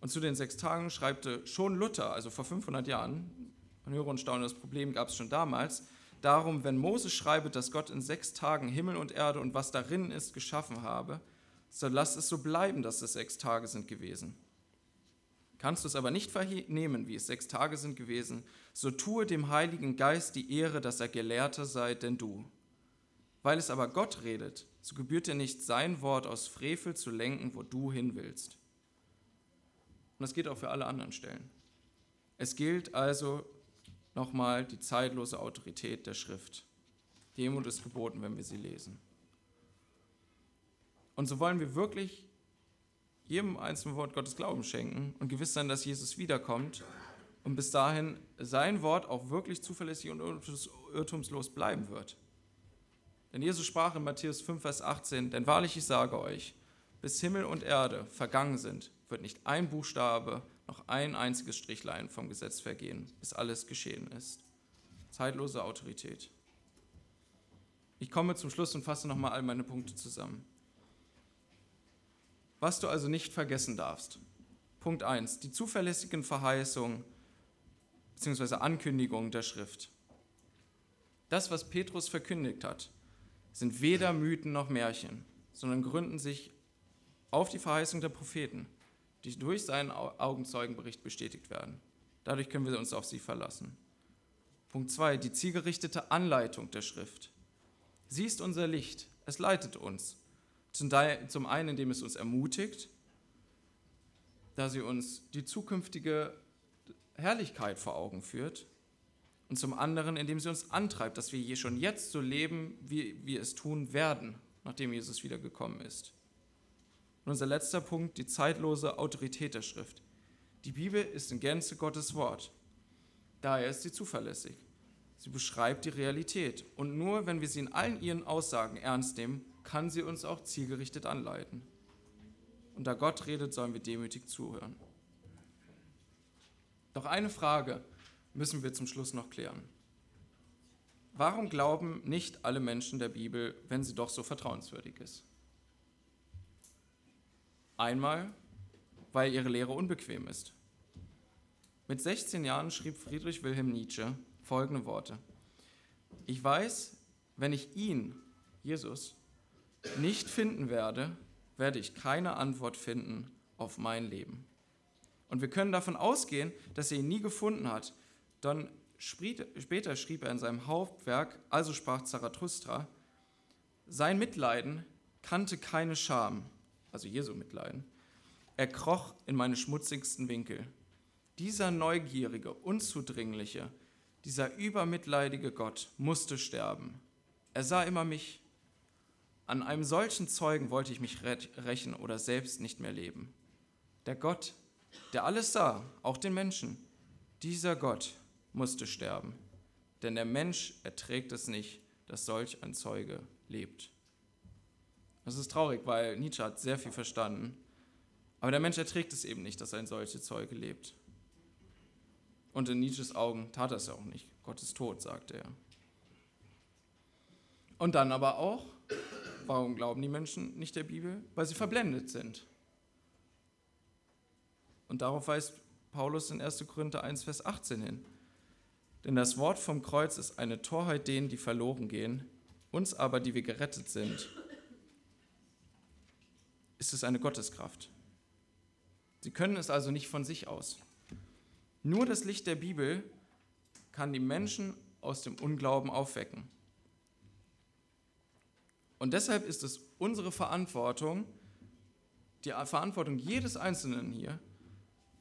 Und zu den sechs Tagen schreibte schon Luther, also vor 500 Jahren, man höre und staune, das Problem gab es schon damals, darum, wenn Moses schreibt, dass Gott in sechs Tagen Himmel und Erde und was darin ist geschaffen habe, so lass es so bleiben, dass es sechs Tage sind gewesen. Kannst du es aber nicht vernehmen, wie es sechs Tage sind gewesen, so tue dem Heiligen Geist die Ehre, dass er Gelehrter sei, denn du. Weil es aber Gott redet, so gebührt dir nicht sein Wort aus Frevel zu lenken, wo du hin willst. Und das geht auch für alle anderen Stellen. Es gilt also, nochmal die zeitlose Autorität der Schrift. Demut ist geboten, wenn wir sie lesen. Und so wollen wir wirklich jedem einzelnen Wort Gottes Glauben schenken und gewiss sein, dass Jesus wiederkommt und bis dahin sein Wort auch wirklich zuverlässig und irrtumslos bleiben wird. Denn Jesus sprach in Matthäus 5, Vers 18, denn wahrlich ich sage euch, bis Himmel und Erde vergangen sind, wird nicht ein Buchstabe noch ein einziges Strichlein vom Gesetz vergehen, bis alles geschehen ist. Zeitlose Autorität. Ich komme zum Schluss und fasse nochmal all meine Punkte zusammen. Was du also nicht vergessen darfst. Punkt 1. Die zuverlässigen Verheißungen bzw. Ankündigungen der Schrift. Das, was Petrus verkündigt hat, sind weder Mythen noch Märchen, sondern gründen sich auf die Verheißung der Propheten die durch seinen Augenzeugenbericht bestätigt werden. Dadurch können wir uns auf sie verlassen. Punkt 2, die zielgerichtete Anleitung der Schrift. Sie ist unser Licht, es leitet uns. Zum einen, indem es uns ermutigt, da sie uns die zukünftige Herrlichkeit vor Augen führt und zum anderen, indem sie uns antreibt, dass wir hier schon jetzt so leben, wie wir es tun werden, nachdem Jesus wiedergekommen ist. Und unser letzter Punkt, die zeitlose Autorität der Schrift. Die Bibel ist in Gänze Gottes Wort. Daher ist sie zuverlässig. Sie beschreibt die Realität. Und nur wenn wir sie in allen ihren Aussagen ernst nehmen, kann sie uns auch zielgerichtet anleiten. Und da Gott redet, sollen wir demütig zuhören. Doch eine Frage müssen wir zum Schluss noch klären. Warum glauben nicht alle Menschen der Bibel, wenn sie doch so vertrauenswürdig ist? Einmal, weil ihre Lehre unbequem ist. Mit 16 Jahren schrieb Friedrich Wilhelm Nietzsche folgende Worte. Ich weiß, wenn ich ihn, Jesus, nicht finden werde, werde ich keine Antwort finden auf mein Leben. Und wir können davon ausgehen, dass er ihn nie gefunden hat. Dann später schrieb er in seinem Hauptwerk, also sprach Zarathustra, sein Mitleiden kannte keine Scham, also Jesu Mitleiden. Er kroch in meine schmutzigsten Winkel. Dieser neugierige, unzudringliche, dieser übermitleidige Gott musste sterben. Er sah immer mich. An einem solchen Zeugen wollte ich mich rächen oder selbst nicht mehr leben. Der Gott, der alles sah, auch den Menschen, dieser Gott musste sterben. Denn der Mensch erträgt es nicht, dass solch ein Zeuge lebt. Das ist traurig, weil Nietzsche hat sehr viel verstanden. Aber der Mensch erträgt es eben nicht, dass ein solcher Zeuge lebt. Und in Nietzsches Augen tat er es ja auch nicht. Gott ist tot, sagte er. Und dann aber auch, warum glauben die Menschen nicht der Bibel? Weil sie verblendet sind. Und darauf weist Paulus in 1. Korinther 1, Vers 18 hin. Denn das Wort vom Kreuz ist eine Torheit denen, die verloren gehen, uns aber, die wir gerettet sind, ist es eine Gotteskraft. Sie können es also nicht von sich aus. Nur das Licht der Bibel kann die Menschen aus dem Unglauben aufwecken. Und deshalb ist es unsere Verantwortung, die Verantwortung jedes Einzelnen hier,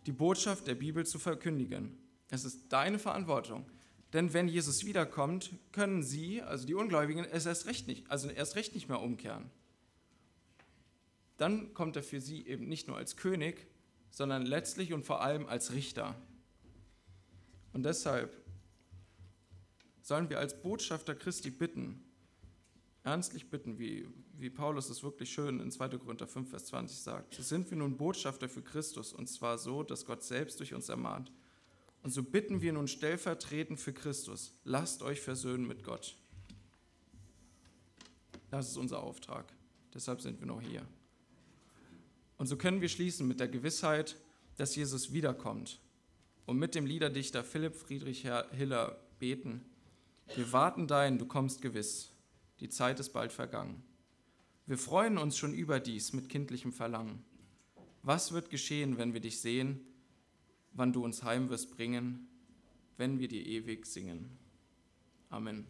die Botschaft der Bibel zu verkündigen. Es ist deine Verantwortung. Denn wenn Jesus wiederkommt, können sie, also die Ungläubigen, es erst recht nicht, also erst recht nicht mehr umkehren. Dann kommt er für sie eben nicht nur als König, sondern letztlich und vor allem als Richter. Und deshalb sollen wir als Botschafter Christi bitten, ernstlich bitten, wie, wie Paulus es wirklich schön in 2. Korinther 5, Vers 20 sagt. So sind wir nun Botschafter für Christus, und zwar so, dass Gott selbst durch uns ermahnt. Und so bitten wir nun stellvertretend für Christus, lasst euch versöhnen mit Gott. Das ist unser Auftrag. Deshalb sind wir noch hier. Und so können wir schließen mit der Gewissheit, dass Jesus wiederkommt und mit dem Liederdichter Philipp Friedrich Hiller beten. Wir warten dein, du kommst gewiss. Die Zeit ist bald vergangen. Wir freuen uns schon überdies mit kindlichem Verlangen. Was wird geschehen, wenn wir dich sehen, wann du uns heim wirst bringen, wenn wir dir ewig singen? Amen.